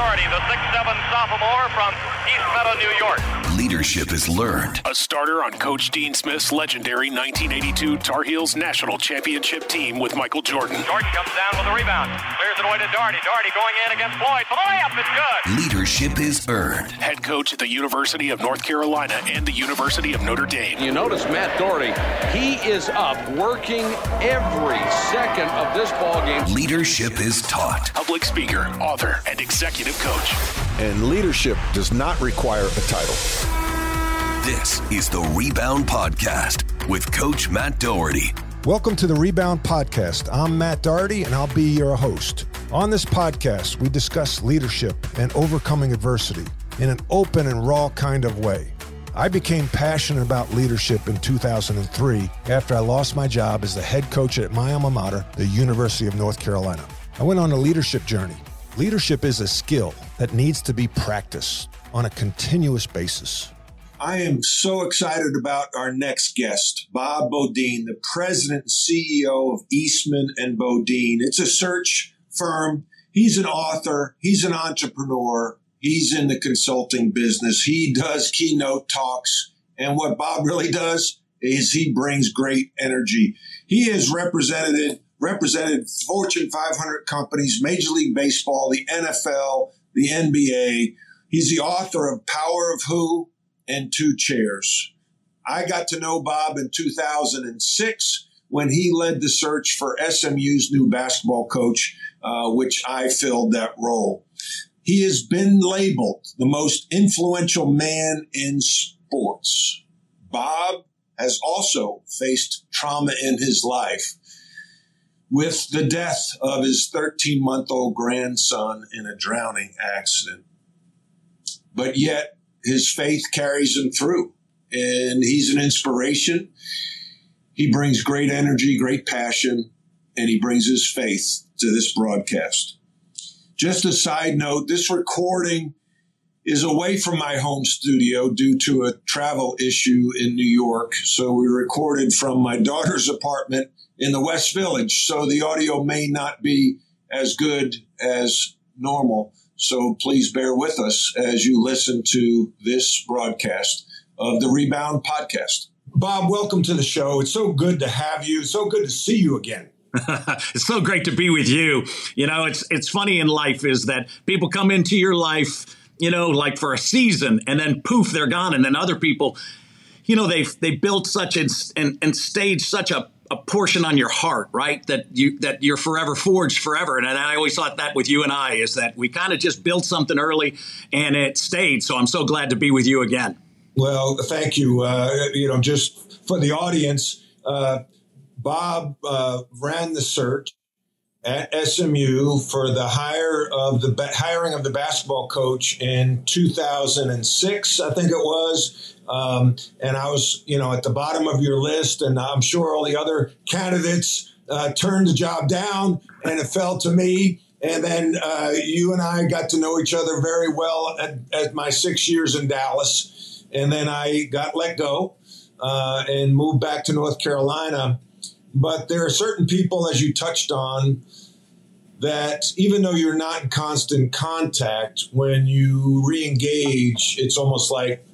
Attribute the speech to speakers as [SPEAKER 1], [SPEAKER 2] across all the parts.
[SPEAKER 1] Doherty, the 6'7 sophomore from East Meadow, New York.
[SPEAKER 2] Leadership is learned.
[SPEAKER 3] A starter on Coach Dean Smith's legendary 1982 Tar Heels national championship team with Michael Jordan.
[SPEAKER 1] Jordan comes down with a rebound. Clears it away to Doherty. Doherty going in against Floyd. For the layup, it's good.
[SPEAKER 2] Leadership is earned.
[SPEAKER 3] Head coach at the University of North Carolina and the University of Notre Dame.
[SPEAKER 4] You notice Matt Doherty, he is up working every second of this ball game.
[SPEAKER 2] Leadership is taught.
[SPEAKER 3] Public speaker, author, and executive coach.
[SPEAKER 5] And leadership does not require a title.
[SPEAKER 2] This is the Rebound Podcast with Coach Matt Doherty.
[SPEAKER 6] Welcome to the Rebound Podcast. I'm Matt Doherty, and I'll be your host. On this podcast, we discuss leadership and overcoming adversity in an open and raw kind of way. I became passionate about leadership in 2003 after I lost my job as the head coach at my alma mater, the University of North Carolina. I went on a leadership journey. Leadership is a skill that needs to be practiced on a continuous basis.
[SPEAKER 7] I am so excited about our next guest, Bob Beaudine, the president and CEO of Eastman and Beaudine. It's a search firm. He's an author. He's an entrepreneur. He's in the consulting business. He does keynote talks. And what Bob really does is he brings great energy. He has represented represented Fortune 500 companies, Major League Baseball, the NFL, the NBA. He's the author of Power of Who and Two Chairs. I got to know Bob in 2006 when he led the search for SMU's new basketball coach, uh, which I filled that role. He has been labeled the most influential man in sports. Bob has also faced trauma in his life with the death of his 13 month old grandson in a drowning accident. But yet his faith carries him through and he's an inspiration. He brings great energy, great passion, and he brings his faith to this broadcast. Just a side note, this recording is away from my home studio due to a travel issue in New York. So we recorded from my daughter's apartment in the West Village. So the audio may not be as good as normal. So please bear with us as you listen to this broadcast of the Rebound Podcast. Bob, welcome to the show. It's so good to have you. So good to see you again.
[SPEAKER 8] it's so great to be with you. You know, it's it's funny in life is that people come into your life, you know, like for a season, and then poof, they're gone, and then other people, you know, they've they built such and and, and staged such a a portion on your heart, right? That you that you're forever forged forever. And I always thought that with you and I is that we kind of just built something early and it stayed. So I'm so glad to be with you again.
[SPEAKER 7] Well, thank you. Uh, you know, just for the audience, uh, Bob uh, ran the search at SMU for the hire of the hiring of the basketball coach in 2006, I think it was. Um, and I was, you know, at the bottom of your list, and I'm sure all the other candidates uh, turned the job down, and it fell to me. And then uh, you and I got to know each other very well at, at, my six years in Dallas, and then I got let go uh, and moved back to North Carolina. But there are certain people, as you touched on, that even though you're not in constant contact, when you re-engage, it's almost like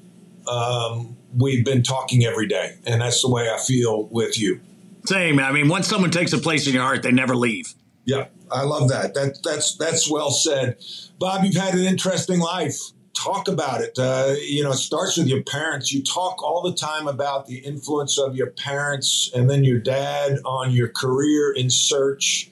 [SPEAKER 7] um, we've been talking every day, and that's the way I feel with you.
[SPEAKER 8] Same. I mean, once someone takes a place in your heart, they never leave.
[SPEAKER 7] Yeah, I love that. That that's that's well said, Bob. You've had an interesting life. Talk about it. Uh, you know, it starts with your parents. You talk all the time about the influence of your parents and then your dad on your career in search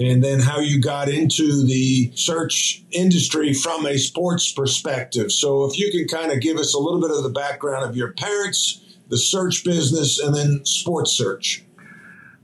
[SPEAKER 7] and then how you got into the search industry from a sports perspective. So, if you can kind of give us a little bit of the background of your parents, the search business, and then sports search.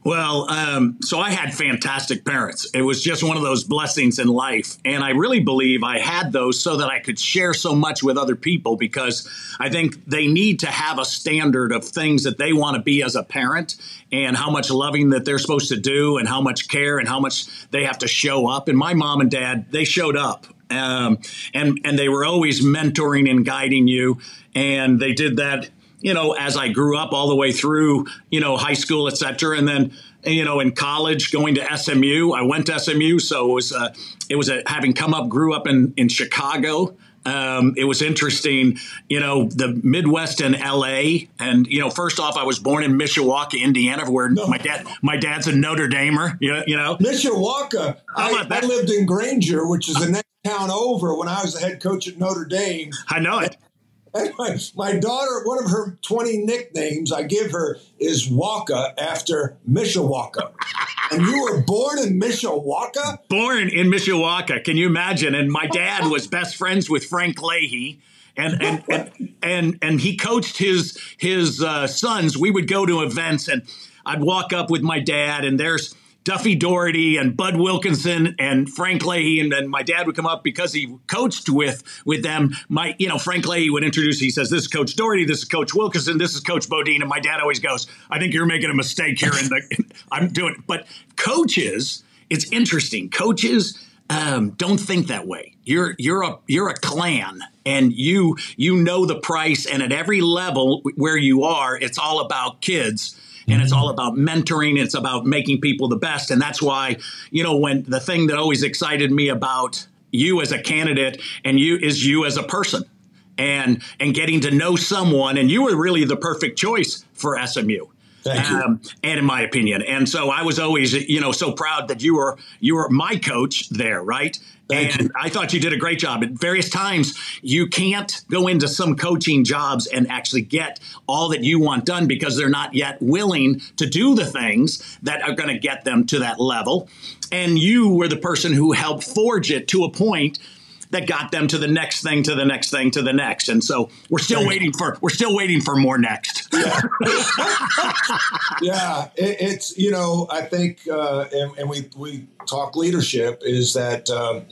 [SPEAKER 8] Well, um, so I had fantastic parents. It was just one of those blessings in life. And I really believe I had those so that I could share so much with other people because I think they need to have a standard of things that they want to be as a parent and how much loving that they're supposed to do and how much care and how much they have to show up. And my mom and dad, they showed up. Um, and and they were always mentoring and guiding you, and they did that you know, as I grew up all the way through, you know, high school, et cetera. And then you know, in college, going to SMU. I went to SMU, so it was uh, it was a, having come up, grew up in in Chicago. Um, it was interesting, you know, the Midwest and LA. And, you know, first off, I was born in Mishawaka, Indiana, where no. my dad, my dad's a Notre Damer, you know. You know?
[SPEAKER 7] Mishawaka. I, I, lived in Granger, which is the next town over when I was the head coach at Notre Dame.
[SPEAKER 8] I know it.
[SPEAKER 7] My, my, daughter, one of her 20 nicknames I give her is Waka after Mishawaka. and you were born in Mishawaka?
[SPEAKER 8] Born in Mishawaka. Can you imagine? And my dad was best friends with Frank Leahy. And and, and and and he coached his his uh, sons. We would go to events, and I'd walk up with my dad, and there's Duffy Daugherty and Bud Wilkinson and Frank Leahy, and then my dad would come up because he coached with with them. My, you know, Frank Leahy would introduce. He says, "This is Coach Daugherty. This is Coach Wilkinson. This is Coach Beaudine." And my dad always goes, "I think you're making a mistake here." And I'm doing it, but coaches, it's interesting. Coaches um, don't think that way. You're you're a you're a clan, and you you know the price. And at every level where you are, it's all about kids and it's mm-hmm. all about mentoring. It's about making people the best. And that's why, you know, when the thing that always excited me about you as a candidate and you is you as a person and and getting to know someone and you were really the perfect choice for SMU.
[SPEAKER 7] Um,
[SPEAKER 8] and in my opinion, and so I was always, you know, so proud that you were you were my coach there, right?
[SPEAKER 7] Thank
[SPEAKER 8] and
[SPEAKER 7] you.
[SPEAKER 8] I thought you did a great job. At various times, you can't go into some coaching jobs and actually get all that you want done because they're not yet willing to do the things that are going to get them to that level. And you were the person who helped forge it to a point that got them to the next thing, to the next thing, to the next. And so we're still waiting for we're still waiting for more next.
[SPEAKER 7] Yeah, yeah. It, it's you know I think uh, and, and, we we talk leadership is that. Um,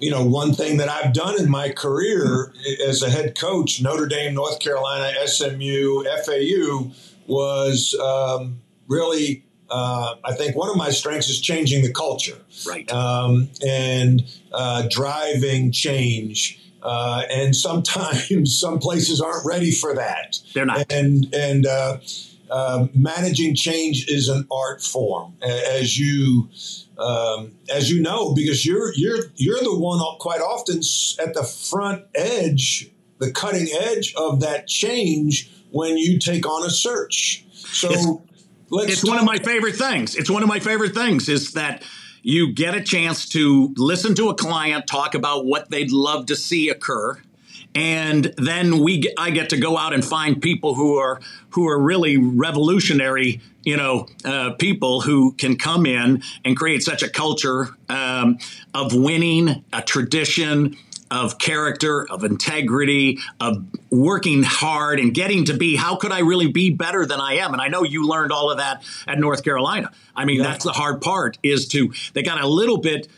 [SPEAKER 7] you know, one thing that I've done in my career as a head coach, Notre Dame, North Carolina, SMU, FAU, was um, really, uh, I think one of my strengths is changing the culture.
[SPEAKER 8] Right.
[SPEAKER 7] Um, and uh, driving change. Uh, and sometimes some places aren't ready for that.
[SPEAKER 8] They're not.
[SPEAKER 7] And, and, uh, uh, managing change is an art form, as you um, as you know, because you're you're you're the one quite often at the front edge, the cutting edge of that change when you take on a search. So
[SPEAKER 8] it's,
[SPEAKER 7] let's.
[SPEAKER 8] It's one of my favorite things. It's one of my favorite things is that you get a chance to listen to a client talk about what they'd love to see occur and then we get, I get to go out and find people who are who are really revolutionary, you know, uh, people who can come in and create such a culture um, of winning, a tradition of character, of integrity, of working hard and getting to be how could I really be better than I am? And I know you learned all of that at North Carolina. I mean, yeah. that's the hard part is to they got a little bit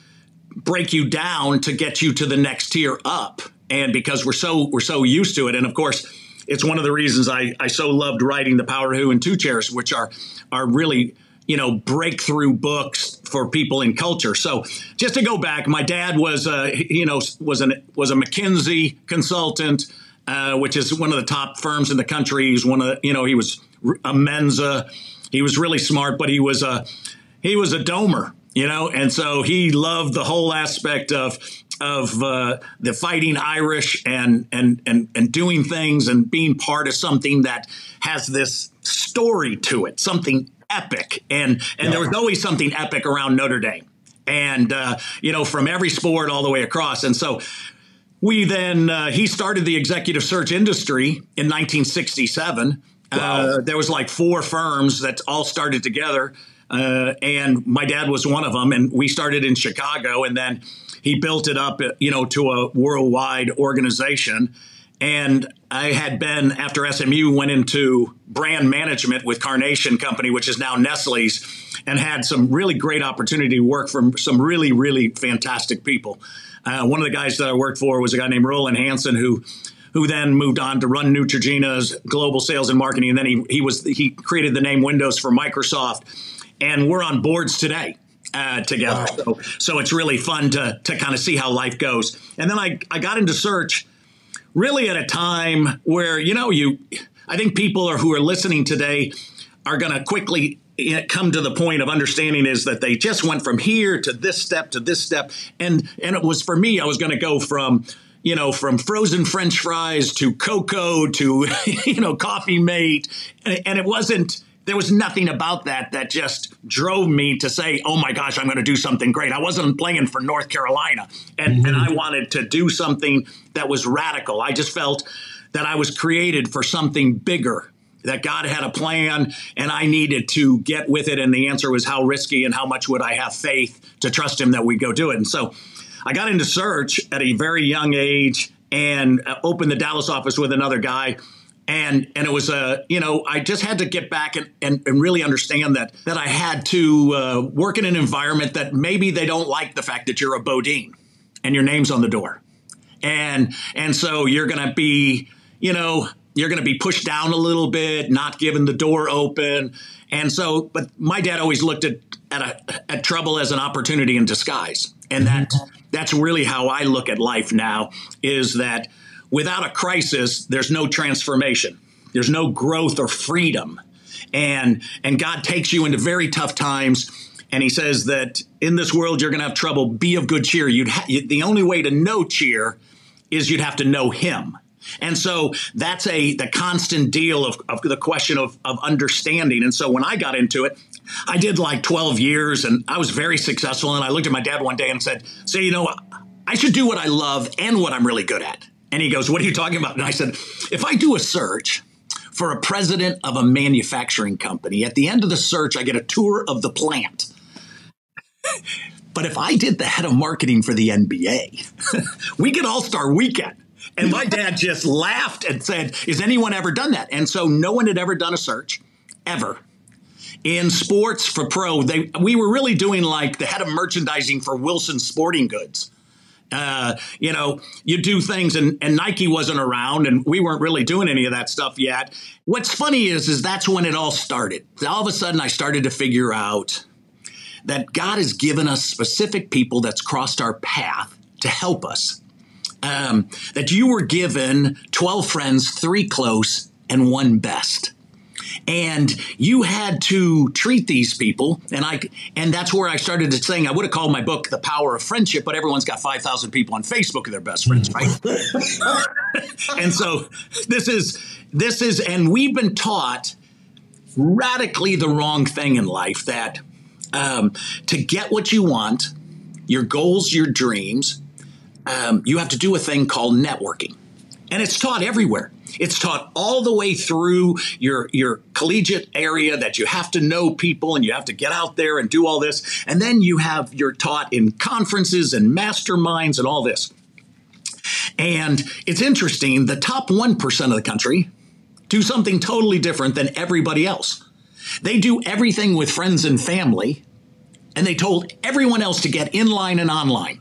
[SPEAKER 8] break you down to get you to the next tier up and because we're so we're so used to it and of course it's one of the reasons I, I so loved writing the power who and two chairs which are are really you know breakthrough books for people in culture. So just to go back my dad was a you know was an was a mckinsey consultant uh, which is one of the top firms in the country. He's one of you know he was a mensa. He was really smart but he was a he was a domer you know? And so he loved the whole aspect of of uh, the fighting Irish and and and and doing things and being part of something that has this story to it, something epic. And and yeah. there was always something epic around Notre Dame, and uh, you know from every sport all the way across. And so we then uh, he started the executive search industry in 1967. Wow. Uh, there was like four firms that all started together. Uh, and my dad was one of them, and we started in Chicago, and then he built it up, you know, to a worldwide organization. And I had been after SMU went into brand management with Carnation Company, which is now Nestle's, and had some really great opportunity to work for some really, really fantastic people. Uh, one of the guys that I worked for was a guy named Roland Hanson, who who then moved on to run Neutrogena's global sales and marketing. And then he he was he created the name Windows for Microsoft, and we're on boards today uh, together. Wow. So, so it's really fun to to kind of see how life goes. And then I I got into search really at a time where you know you I think people are who are listening today are going to quickly eh, come to the point of understanding is that they just went from here to this step to this step, and and it was for me. I was going to go from you know, from frozen French fries to cocoa to, you know, coffee mate. And, and, it wasn't, there was nothing about that that just drove me to say, oh my gosh, I'm going to do something great. I wasn't playing for North Carolina and, mm-hmm. and I wanted to do something that was radical. I just felt that I was created for something bigger that God had a plan and I needed to get with it. And the answer was how risky and how much would I have faith to trust Him that we'd go do it. And so I got into search at a very young age and uh, opened the Dallas office with another guy. And and it was a uh, you know I just had to get back and, and, and really understand that that I had to uh, work in an environment that maybe they don't like the fact that you're a Beaudine and your name's on the door, and and so you're going to be you know you're going to be pushed down a little bit, not given the door open, and so but my dad always looked at at, a, at trouble as an opportunity in disguise, and that that's really how I look at life now is that without a crisis, there's no transformation. There's no growth or freedom. And and God takes you into very tough times and he says that in this world you're going to have trouble be of good cheer you'd ha- the only way to know cheer is you'd have to know him and so that's a the constant deal of, of the question of, of understanding and so when i got into it I did like 12 years and I was very successful. And I looked at my dad one day and said, So, you know, I should do what I love and what I'm really good at. And he goes, What are you talking about? And I said, If I do a search for a president of a manufacturing company, at the end of the search, I get a tour of the plant. but if I did the head of marketing for the NBA, we get All Star Weekend. And my dad just laughed and said, Is anyone ever done that? And so no one had ever done a search, ever in sports for pro, they we were really doing like the head of merchandising for Wilson Sporting Goods. Uh, you know, you do things and, and Nike wasn't around and we weren't really doing any of that stuff yet. What's funny is, is that's when it all started. All of a sudden I started to figure out that God has given us specific people that's crossed our path to help us. Um, that you were given 12 friends, three close, and one best and you had to treat these people. And i and that's where i started to saying i would have called my book the power of friendship but everyone's got 5000 people on facebook are their best friends right? And so this is this is and we've been taught radically the wrong thing in life that um, to get what you want your goals your dreams um, you have to do a thing called networking. And it's taught everywhere it's taught all the way through your, your collegiate area that you have to know people and you have to get out there and do all this. And then you have, you're taught in conferences and masterminds and all this. And it's interesting, the top 1% of the country do something totally different than everybody else. They do everything with friends and family, and they told everyone else to get in line and online.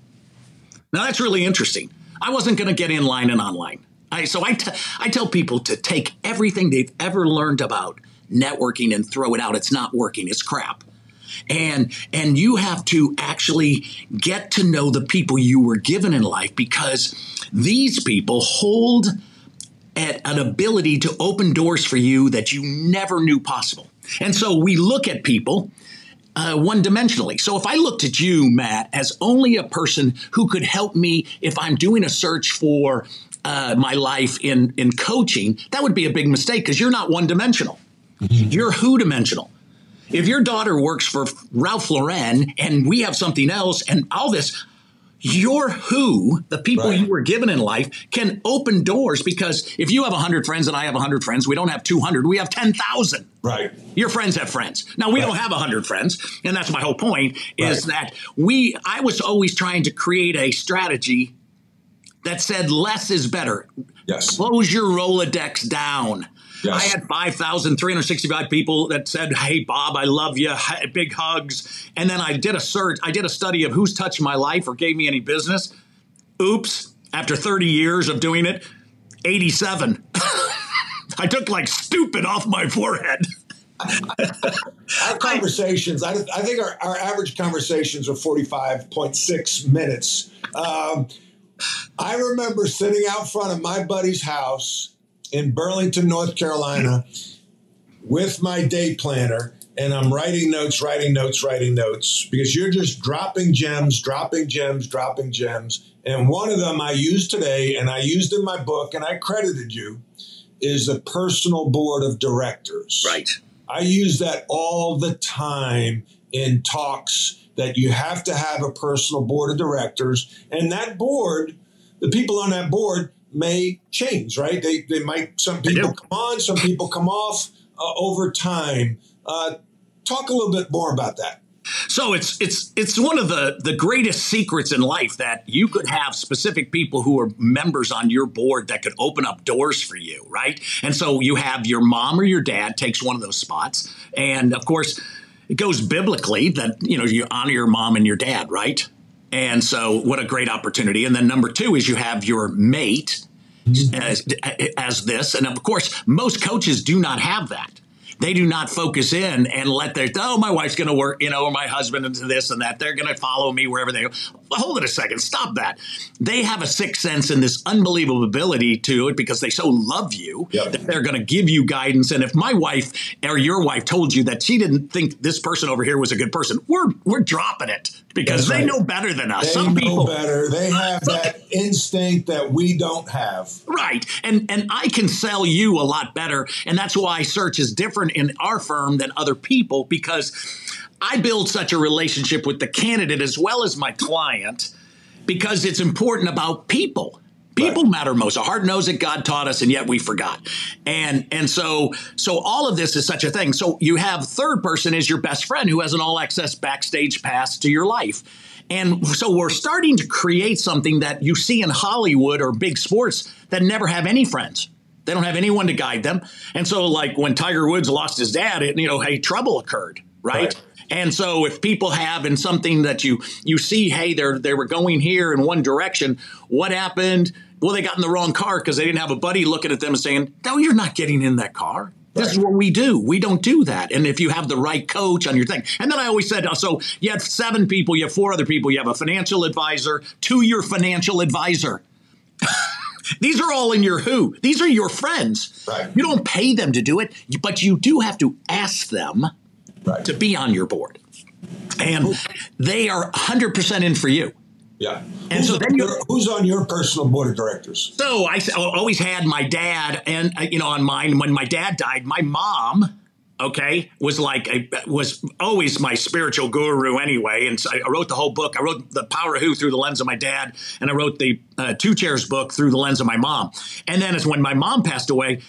[SPEAKER 8] Now, that's really interesting. I wasn't going to get in line and online. I, so I, t- I tell people to take everything they've ever learned about networking and throw it out. It's not working. It's crap. And and you have to actually get to know the people you were given in life because these people hold at an ability to open doors for you that you never knew possible. And so we look at people uh, one dimensionally. So if I looked at you, Matt, as only a person who could help me if I'm doing a search for uh, my life in in coaching, that would be a big mistake because you're not one dimensional. Mm-hmm. You're who dimensional. If your daughter works for Ralph Lauren and we have something else and all this, your who, the people right. you were given in life, can open doors because if you have 100 friends and I have 100 friends, we don't have 200, we have 10,000.
[SPEAKER 7] Right.
[SPEAKER 8] Your friends have friends. Now, we right. don't have 100 friends, and that's my whole point is right. that we, I was always trying to create a strategy that said less is better.
[SPEAKER 7] Yes.
[SPEAKER 8] Close your Rolodex down. Yes. I had 5,365 people that said, Hey, Bob, I love you. Big hugs. And then I did a search, I did a study of who's touched my life or gave me any business. Oops. After 30 years of doing it, 87. I took like stupid off my forehead.
[SPEAKER 7] our conversations, I, I, think our, our average conversations are 45.6 minutes. Um, I remember sitting out front of my buddy's house in Burlington, North Carolina, with my day planner, and I'm writing notes, writing notes, writing notes because you're just dropping gems, dropping gems, dropping gems. And one of them I used today and I used in my book and I credited you is the personal board of directors.
[SPEAKER 8] Right.
[SPEAKER 7] I use that all the time in talks that you have to have a personal board of directors. And that board, the people on that board may change, right? They, they might, some people come on, some people come off uh, over time. Uh, talk a little bit more about that.
[SPEAKER 8] So it's it's it's one of the the greatest secrets in life that you could have specific people who are members on your board that could open up doors for you, right? And so you have your mom or your dad takes one of those spots, and of course it goes biblically that you know you honor your mom and your dad, right? And so what a great opportunity. And then number two is you have your mate as, as this, and of course most coaches do not have that they do not focus in and let their oh my wife's going to work you know or my husband into this and that they're going to follow me wherever they go hold it a second stop that. They have a sixth sense and this unbelievable ability to it because they so love you yep. that they're going to give you guidance. And if my wife or your wife told you that she didn't think this person over here was a good person we're we're dropping it because That's they right. know better than us.
[SPEAKER 7] They
[SPEAKER 8] some
[SPEAKER 7] know
[SPEAKER 8] people
[SPEAKER 7] better. They have that instinct that we don't have.
[SPEAKER 8] Right. And and i can sell you a lot better. And that's why search is different different in our firm than other people because I build such a relationship with the candidate as well as my client because it's important about people. People right. matter most. Our heart knows that God taught us, and yet we forgot. And and so so all of this is such a thing. So you have third person is your best friend who has an all access backstage pass to your life. And so we're starting to create something that you see in Hollywood or big sports that never have any friends. They don't have anyone to guide them. And so, like when Tiger Woods lost his dad, it, you know, hey, trouble occurred, right? right. And so, if people have in something that you you see, hey, they're they were going here in one direction. What happened? Well, they got in the wrong car because they didn't have a buddy looking at them and saying, "No, you're not getting in that car." This is what we do. We don't do that. And if you have the right coach on your thing, and then I always said, so you have seven people, you have four other people, you have a financial advisor to your financial advisor. These are all in your who. These are your friends.
[SPEAKER 7] Right.
[SPEAKER 8] You don't pay them to do it, but you do have to ask them
[SPEAKER 7] right.
[SPEAKER 8] to be on your board. And they are 100% in for you.
[SPEAKER 7] Yeah.
[SPEAKER 8] And
[SPEAKER 7] who's
[SPEAKER 8] so then
[SPEAKER 7] your, who's on your personal board of directors?
[SPEAKER 8] So I always had my dad and uh, you know on mine when my dad died, my mom okay was like a, was always my spiritual guru anyway and so i wrote the whole book i wrote the power of who through the lens of my dad and i wrote the uh, two chairs book through the lens of my mom and then as when my mom passed away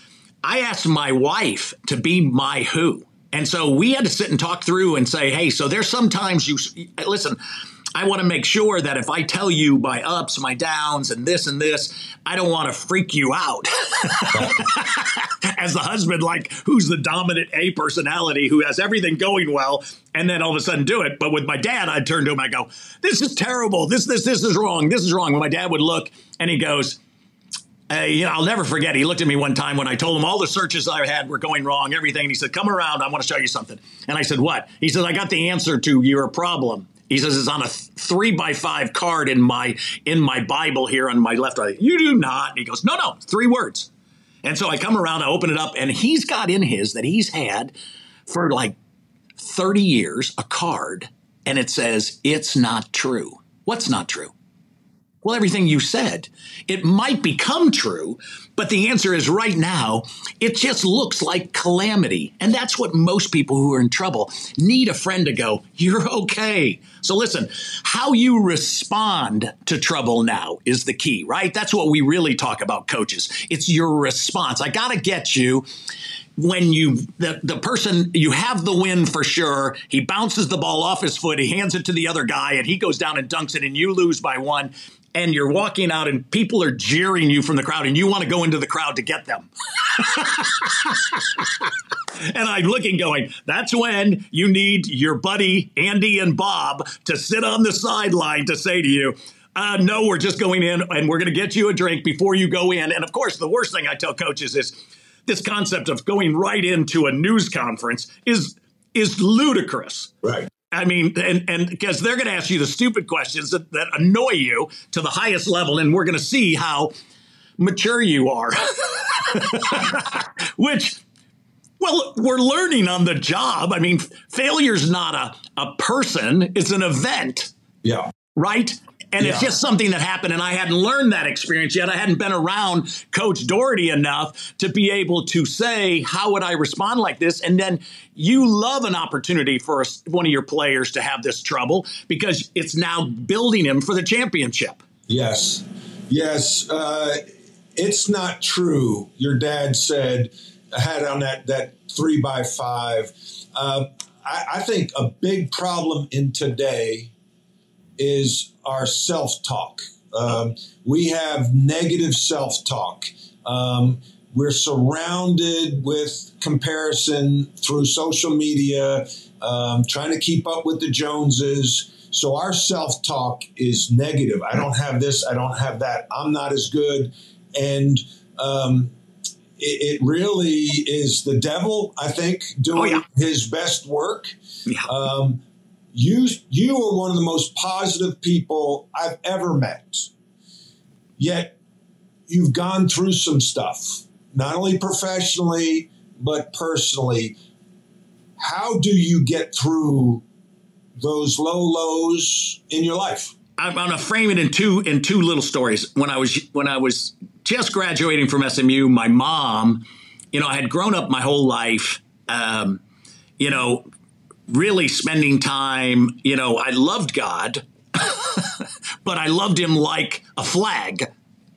[SPEAKER 8] i asked my wife to be my who and so we had to sit and talk through and say hey so there's sometimes you listen I want to make sure that if I tell you my ups, my downs, and this and this, I don't want to freak you out. As the husband, like who's the dominant A personality who has everything going well, and then all of a sudden do it. But with my dad, I'd turn to him, I go, This is terrible. This, this, this is wrong. This is wrong. When my dad would look and he goes, Hey, you know, I'll never forget. He looked at me one time when I told him all the searches I had were going wrong, everything. And he said, Come around. I want to show you something. And I said, What? He said, I got the answer to your problem. He says it's on a three by five card in my in my Bible here on my left. eye. you do not. he goes, no, no, three words. And so I come around, I open it up, and he's got in his that he's had for like 30 years a card, and it says, It's not true. What's not true? Well, everything you said. It might become true, but the answer is right now, it just looks like calamity. And that's what most people who are in trouble need a friend to go, You're okay. So listen, how you respond to trouble now is the key, right? That's what we really talk about, coaches. It's your response. I got to get you when you the, the person you have the win for sure he bounces the ball off his foot he hands it to the other guy and he goes down and dunks it and you lose by one and you're walking out and people are jeering you from the crowd and you want to go into the crowd to get them. and I'm looking going, that's when you need your buddy Andy and Bob to sit on the sideline to say to you, uh, no, we're just going in and we're going to get you a drink before you go in. And of course, the worst thing I tell coaches is this concept of going right into a news conference is is ludicrous.
[SPEAKER 7] Right.
[SPEAKER 8] I mean, and and because they're going to ask you the stupid questions that, that annoy you to the highest level, and we're going to see how mature you are. Which Well, we're learning on the job. I mean, failure's not a, a person, it's an event.
[SPEAKER 7] Yeah.
[SPEAKER 8] Right? And yeah. it's just something that happened, and I hadn't learned that experience yet. I hadn't been around Coach Doherty enough to be able to say, How would I respond like this? And then you love an opportunity for a, one of your players to have this trouble because it's now building him for the championship.
[SPEAKER 7] Yes. Yes. Uh, it's not true. Your dad said, had on that, that three by five. Uh, I, I think a big problem in today is our self talk. Um, we have negative self talk. Um, we're surrounded with comparison through social media, um, trying to keep up with the Joneses. So our self talk is negative. I don't have this. I don't have that. I'm not as good. And um, it, it, really is the devil, I think, doing oh, yeah. his best work. Yeah. Um, you you are one of the most positive people I've ever met. Yet you've gone through some stuff, not only professionally but personally. How do you get through those low lows in your life?
[SPEAKER 8] I'm going to frame it in two in two little stories. When I was when I was just graduating from SMU, my mom, you know, I had grown up my whole life. Um, you know, really spending time, you know, I loved God, but I loved him like a flag.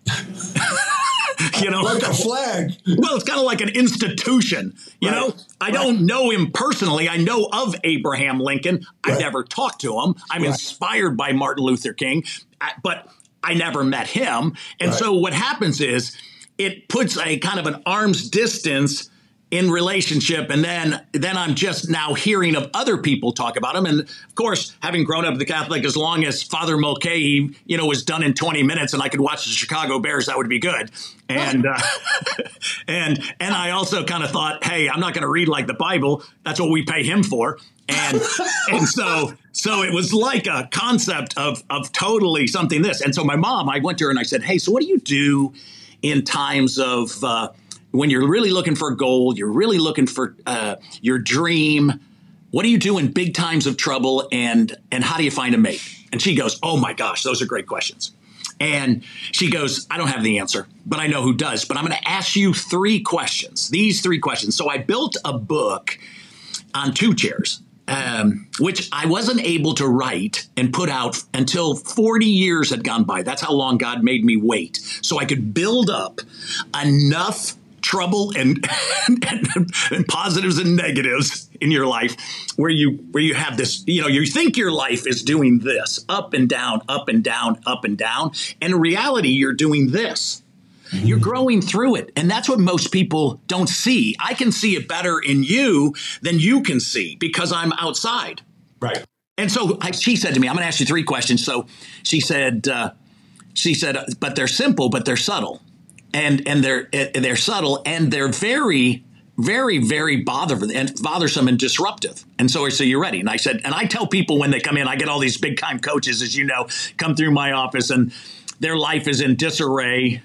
[SPEAKER 7] you know, like a flag.
[SPEAKER 8] well, it's kind of like an institution. You right. know, I right. don't know him personally. I know of Abraham Lincoln. Right. I never talked to him. I'm inspired by Martin Luther King, uh, but I never met him. And so what happens is it puts a kind of an arm's distance in relationship and then then i'm just now hearing of other people talk about him. And of course having grown up the catholic as long as father mulcahy you know was done in 20 minutes and i could watch the chicago bears that would be good. And uh, and and i also kind of thought hey i'm not going to read like the bible. That's what we pay him for. And and so so it was like a concept of of totally something this. And so my mom i went to her and i said hey so what do you do in times of uh, when you're really looking for a goal, you're really looking for uh, your dream. What do you do in big times of trouble, and and how do you find a mate? And she goes, "Oh my gosh, those are great questions." And she goes, I don't have the answer, but I know who does. But I'm going to ask you three questions. These three questions. So I built a book on two chairs. Um, which I wasn't able to write and put out until 40 years had gone by. That's how long God made me wait. So I could build up enough trouble and, and, and positives and negatives in your life where you where you have this you know you think your life is doing this up and down up and down up and down. And in reality you're doing this. Mm-hmm. you're growing through it. And that's what most people don't see. I can see it better in you than you can see because i'm outside.
[SPEAKER 7] Right.
[SPEAKER 8] And so I, she said to me i'm going to ask you three questions. So she said uh, she said but they're simple but they're subtle and and they're they're subtle and they're very very very bothersome and bothersome and disruptive. And so i say you're ready. And i said and i tell people when they come in i get all these big time coaches as you know come through my office and their life is in disarray.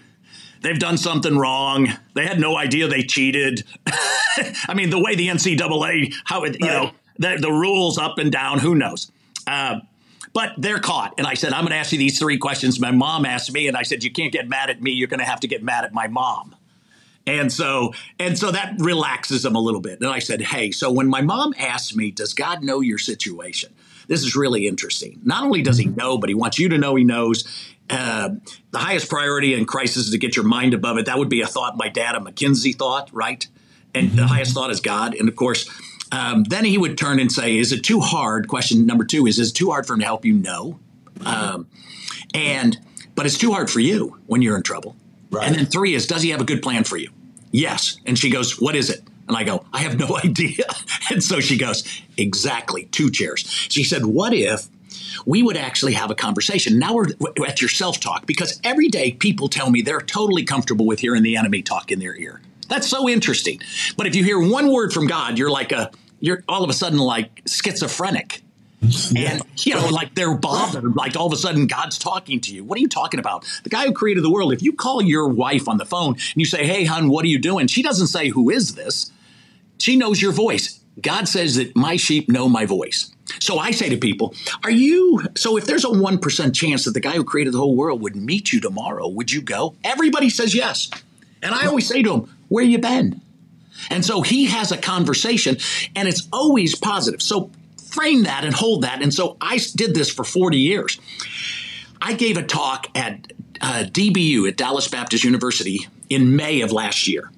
[SPEAKER 8] They've done something wrong. They had no idea they cheated. I mean the way the ncaa how it you know the, the rules up and down who knows? Uh, but they're caught. And I said, I'm going to ask you these three questions. My mom asked me, and I said, You can't get mad at me. You're going to have to get mad at my mom. And so, and so that relaxes them a little bit. And I said, Hey, so when my mom asked me, Does God know your situation? This is really interesting. Not only does he know, but he wants you to know he knows. Uh, the highest priority in crisis is to get your mind above it. That would be a thought my dad, a McKinsey thought, right? And the highest thought is God. And of course, um, then he would turn and say, "Is it too hard?" Question number two is: Is it too hard for him to help you? No. Um, and but it's too hard for you when you're in trouble. Right. And then three is: Does he have a good plan for you? Yes. And she goes, "What is it?" And I go, "I have no idea." and so she goes, "Exactly, two chairs." She said, "What if?" we would actually have a conversation. Now we're at your self talk because every day people tell me they're totally comfortable with hearing the enemy talk in their ear. That's so interesting. But if you hear one word from God, you're like a you're all of a sudden like schizophrenic. And you know, like they're bothered, like all of a sudden God's talking to you. What are you talking about? The guy who created the world, if you call your wife on the phone and you say, Hey, hon, what are you doing? She doesn't say, Who is this? She knows your voice. God says that my sheep know my voice. So I say to people, are you, so if there's a 1% chance that the guy who created the whole world would meet you tomorrow, would you go? Everybody says yes. And I always say to them, where you been? And so he has a conversation and it's always positive. So frame that and hold that. And so I did this for 40 years. I gave a talk at uh, DBU at Dallas Baptist University in May of last year.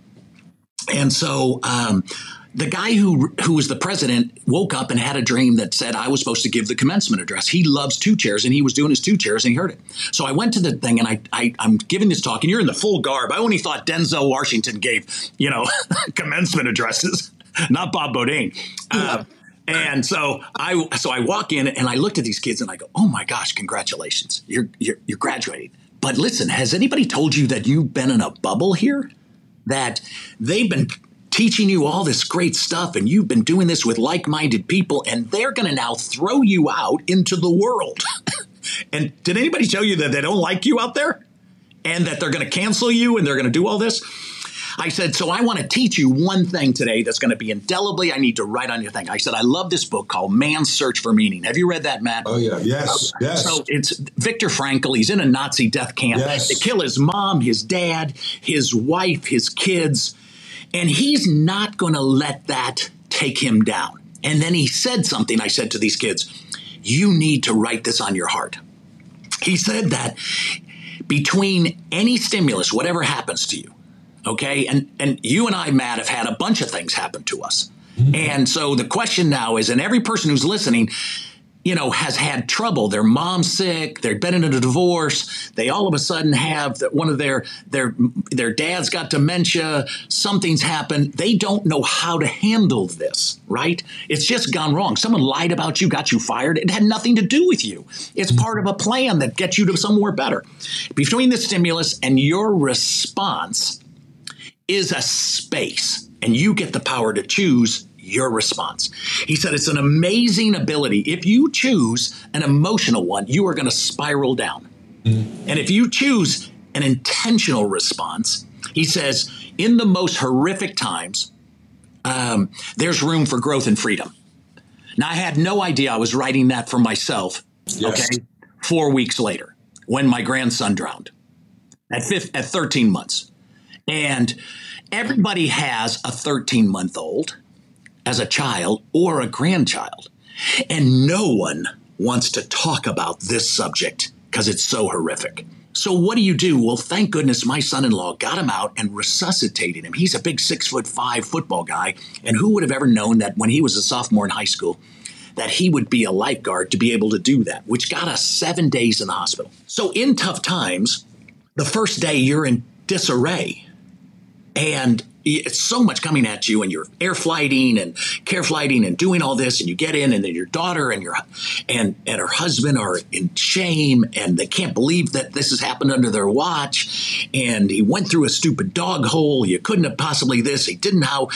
[SPEAKER 8] And so um, the guy who who was the president woke up and had a dream that said I was supposed to give the commencement address. He loves two chairs, and he was doing his two chairs, and he heard it. So I went to the thing, and I, I am giving this talk, and you're in the full garb. I only thought Denzel Washington gave you know commencement addresses, not Bob Beaudine. Uh, and so I so I walk in and I looked at these kids and I go, "Oh my gosh, congratulations! You're you're, you're graduating." But listen, has anybody told you that you've been in a bubble here? That they've been teaching you all this great stuff and you've been doing this with like-minded people and they're going to now throw you out into the world. and did anybody tell you that they don't like you out there and that they're going to cancel you and they're going to do all this? I said, so I want to teach you one thing today that's going to be indelibly, I need to write on your thing. I said, I love this book called Man's Search for Meaning. Have you read that, Matt?
[SPEAKER 7] Oh, yeah. Yes. Yes.
[SPEAKER 8] So it's Viktor Frankl. He's in a Nazi death camp.
[SPEAKER 7] Yes.
[SPEAKER 8] They kill his mom, his dad, his wife, his kids. And he's not going to let that take him down. And then he said something. I said to these kids, You need to write this on your heart. He said that between any stimulus, whatever happens to you, okay, and, and you and I, Matt, have had a bunch of things happen to us. Mm-hmm. And so the question now is, and every person who's listening, you know, has had trouble. Their mom's sick. They've been in a divorce. They all of a sudden have that one of their their their dad's got dementia. Something's happened. They don't know how to handle this. Right? It's just gone wrong. Someone lied about you, got you fired. It had nothing to do with you. It's mm-hmm. part of a plan that gets you to somewhere better. Between the stimulus and your response is a space, and you get the power to choose your response. He said it's an amazing ability. If you choose an emotional one, you are going to spiral down. And if you choose an intentional response, he says, in the most horrific times, um, there's room for growth and freedom. Now, I had no idea I was writing that for myself.
[SPEAKER 7] Yes.
[SPEAKER 8] Okay. Four weeks later, when my grandson drowned at, fifth, at 13 months. And everybody has a 13 month old as a child or a grandchild. And no one wants to talk about this subject because it's so horrific. So what do you do? Well, thank goodness my son-in-law got him out and resuscitated him. He's a big six foot five football guy, and who would have ever known that when he was a sophomore in high school, that he would be a lifeguard to be able to do that, which got us seven days in the hospital. So in tough times, the first day you're in disarray, and it's so much coming at you and you're air flighting and care flighting and doing all this and you get in and then your daughter and your and and her husband are in shame and they can't believe that this has happened under their watch. And he went through a stupid dog hole. You couldn't have possibly this. He didn't how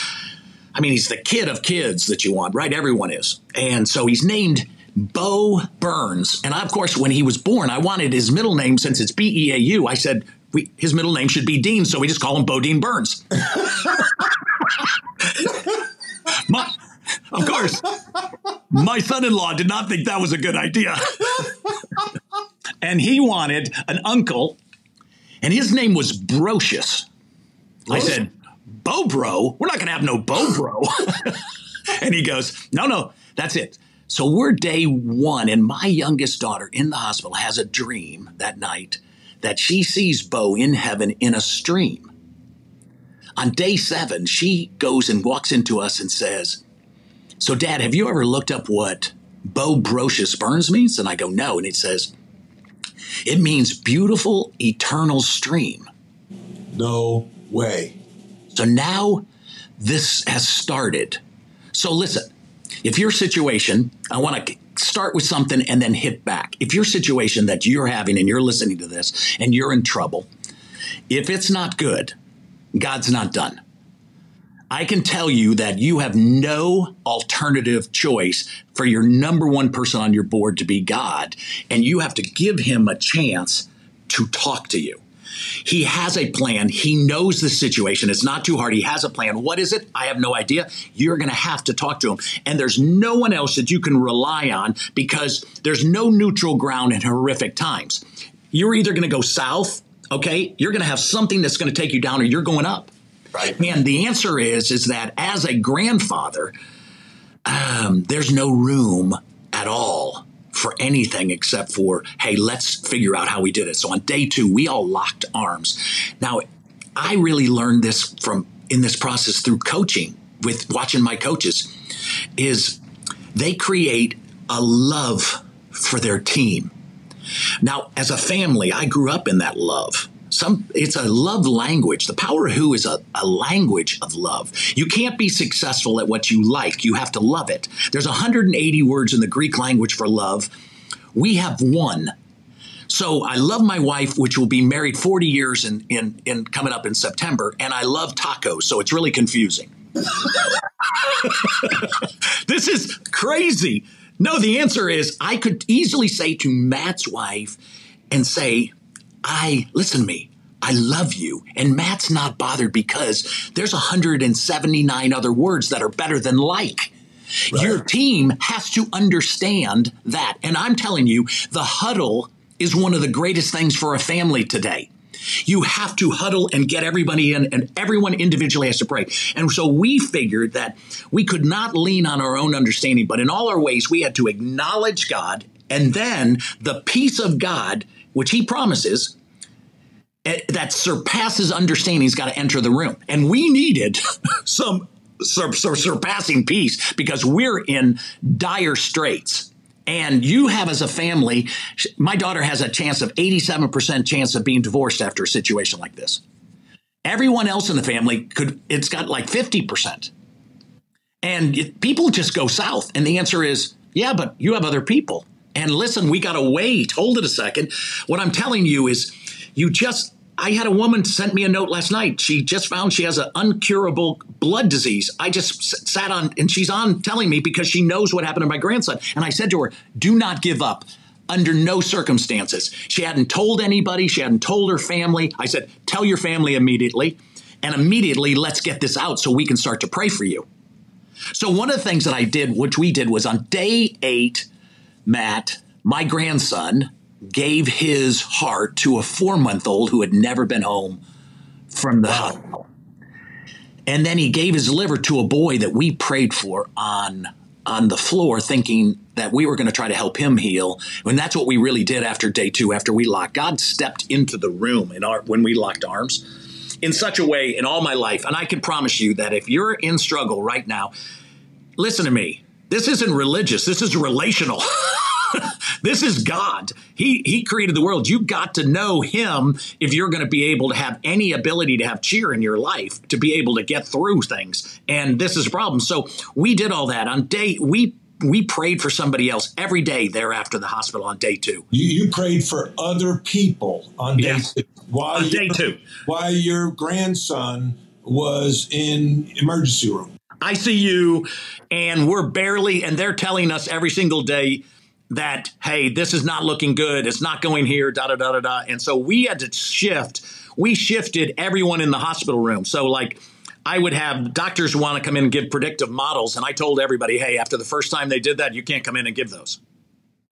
[SPEAKER 8] I mean he's the kid of kids that you want right? Everyone is. And so he's named Bo Burns. And of course when he was born I wanted his middle name since it's B E A U. I said we, his middle name should be Dean, so we just call him Beaudine Burns. my, of course, my son-in-law did not think that was a good idea, and he wanted an uncle, and his name was Brocious. I said, Bo Bro, we're not going to have no Bo Bro. and he goes, No, no, that's it. So we're day one, and my youngest daughter in the hospital has a dream that night that she sees Bo in heaven in a stream. On day seven, she goes and walks into us and says, So, Dad, have you ever looked up what Bo Brocious Burns means? And I go, No. And it says, It means beautiful, eternal stream.
[SPEAKER 7] No way.
[SPEAKER 8] So now this has started. So, listen, if your situation, I want to start with something and then hit back. If your situation that you're having and you're listening to this and you're in trouble, if it's not good, God's not done. I can tell you that you have no alternative choice for your number one person on your board to be God, and you have to give him a chance to talk to you. He has a plan. He knows the situation. It's not too hard. He has a plan. What is it? I have no idea. You're going to have to talk to him. And there's no one else that you can rely on because there's no neutral ground in horrific times. You're either going to go south, okay? You're going to have something that's going to take you down or you're going up. Right. And the answer is is that as a grandfather, um, there's no room at all for anything except for, hey, let's figure out how we did it. So on day two, we all locked arms. Now, I really learned this from in this process through coaching with watching my coaches is they create a love for their team. Now, as a family, I grew up in that love some it's a love language. The power of who is a, a language of love. You can't be successful at what you like. You have to love it. There's 180 words in the greek language for love. We have one. So I love my wife, which will be married 40 years in, in, in coming up in September, and I love tacos, so it's really confusing. this is crazy. No, the answer is I could easily say to Matt's wife and say, I listen to me. I love you. And Matt's not bothered because there's 179 other words that are better than like. Right. Your team has to understand that. And I'm telling you, the huddle is one of the greatest things for a family today. You have to huddle and get everybody in, and everyone individually has to pray. And so we figured that we could not lean on our own understanding, but in all our ways, we had to acknowledge God, and then the peace of God which he promises, eh, that surpasses understanding has got to enter the room. And we needed some sur- sur- surpassing peace because we're in dire straits. And you have as a family, my daughter has a chance of 87% chance of being divorced after a situation like this. Everyone else in the family could, it's got like 50%. And people just go south. And the answer is, yeah, but you have other people. And listen, we got to wait. Hold it a second. What I'm telling you is, you just. I had a woman sent me a note last night. She just found she has an uncurable blood disease. I just sat on, and she's on telling me because she knows what happened to my grandson. And I said to her, "Do not give up." under no circumstances. She hadn't told anybody, she hadn't told her family. I said, Tell your family immediately, and immediately let's get this out so we can start to pray for you. So, one of the things that I did, which we did, was on day eight, Matt, my grandson, gave his heart to a four month old who had never been home from the hospital. And then he gave his liver to a boy that we prayed for on on the floor, thinking that we were going to try to help him heal. And that's what we really did after day two, after we locked. God stepped into the room in our when we locked arms in such a way in all my life. And I can promise you that if you're in struggle right now, listen to me. This isn't religious. This is relational. this is God. He he created the world. You've got to know him if you're going to be able to have any ability to have cheer in your life to be able to get through things. And this is a problem. So we did all that on day we we prayed for somebody else every day thereafter the hospital on day two.
[SPEAKER 7] You, you prayed for other people on day yes. two.
[SPEAKER 8] While on day two.
[SPEAKER 7] While your grandson was in emergency room.
[SPEAKER 8] ICU, and we're barely, and they're telling us every single day that, hey, this is not looking good. It's not going here, da da da da da. And so we had to shift. We shifted everyone in the hospital room. So, like, I would have doctors want to come in and give predictive models. And I told everybody, hey, after the first time they did that, you can't come in and give those.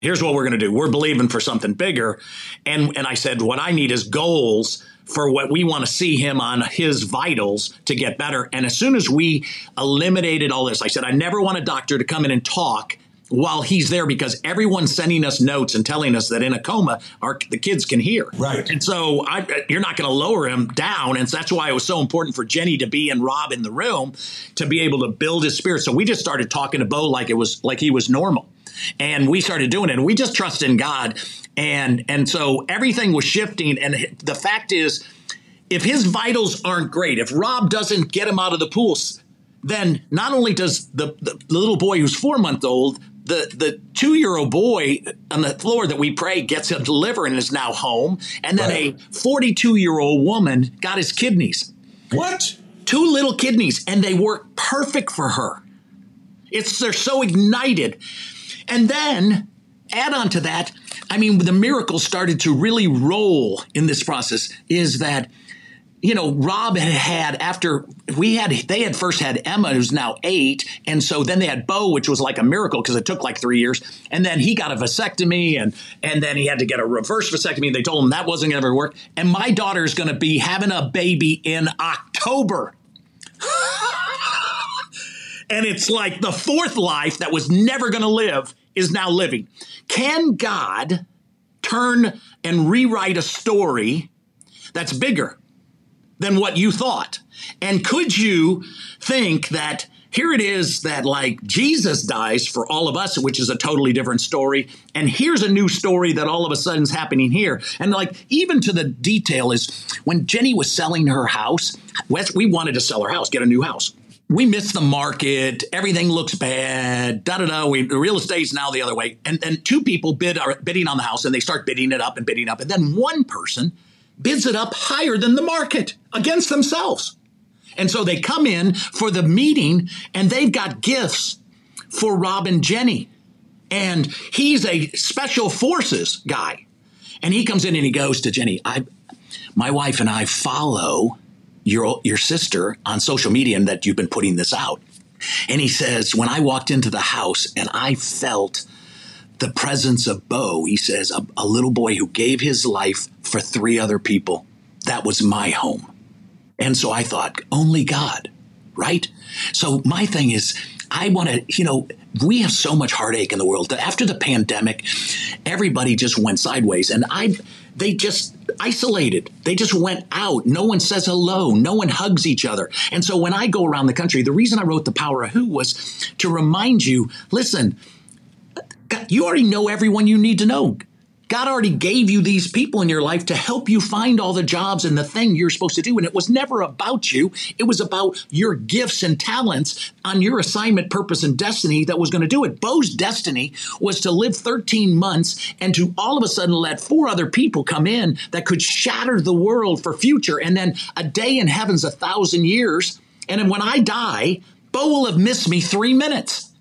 [SPEAKER 8] Here's what we're going to do. We're believing for something bigger. And, and I said, what I need is goals for what we want to see him on his vitals to get better. And as soon as we eliminated all this, I said, I never want a doctor to come in and talk while he's there because everyone's sending us notes and telling us that in a coma, our the kids can hear.
[SPEAKER 7] Right.
[SPEAKER 8] And so I, you're not going to lower him down, and so that's why it was so important for Jenny to be and Rob in the room to be able to build his spirit. So we just started talking to Bo like it was like he was normal, and we started doing it. And we just trust in God and and so everything was shifting and the fact is if his vitals aren't great if rob doesn't get him out of the pools then not only does the, the, the little boy who's four months old the the two year old boy on the floor that we pray gets a liver and is now home. And then right. a 42 year old woman got his kidneys.
[SPEAKER 7] What?
[SPEAKER 8] Two little kidneys and they work perfect for her. It's they're so ignited. And then add on to that I mean, the miracle started to really roll in this process is that you know, Rob had had after we had they had first had Emma, who's now eight, and so then they had Bo, which was like a miracle because it took like three years, and then he got a vasectomy, and and then he had to get a reverse vasectomy. And they told him that wasn't going to work, and my daughter is going to be having a baby in October. and it's like the fourth life that was never going to live is now living. Can God turn and rewrite a story that's bigger? Than what you thought? And could you think that here it is that like Jesus dies for all of us, which is a totally different story. And here's a new story that all of a sudden is happening here. And like even to the detail is when Jenny was selling her house, we wanted to sell her house, get a new house. We missed the market. Everything looks bad. Da da da. We the real estate's now the other way. And then two people bid are bidding on the house, and they start bidding it up and bidding up. And then one person bids it up higher than the market against themselves. And so they come in for the meeting and they've got gifts for Rob and Jenny. And he's a special forces guy. And he comes in and he goes to Jenny, I my wife and I follow your your sister on social media and that you've been putting this out. And he says, when I walked into the house and I felt the presence of Bo, he says, a, a little boy who gave his life for three other people. That was my home. And so I thought, only God, right? So my thing is, I want to, you know, we have so much heartache in the world after the pandemic, everybody just went sideways. And I, they just isolated. They just went out. No one says hello. No one hugs each other. And so when I go around the country, the reason I wrote The Power of Who was to remind you listen, God, you already know everyone you need to know. God already gave you these people in your life to help you find all the jobs and the thing you're supposed to do. And it was never about you. It was about your gifts and talents on your assignment, purpose, and destiny that was going to do it. Bo's destiny was to live 13 months and to all of a sudden let four other people come in that could shatter the world for future. And then a day in heaven's a thousand years. And then when I die, Bo will have missed me three minutes.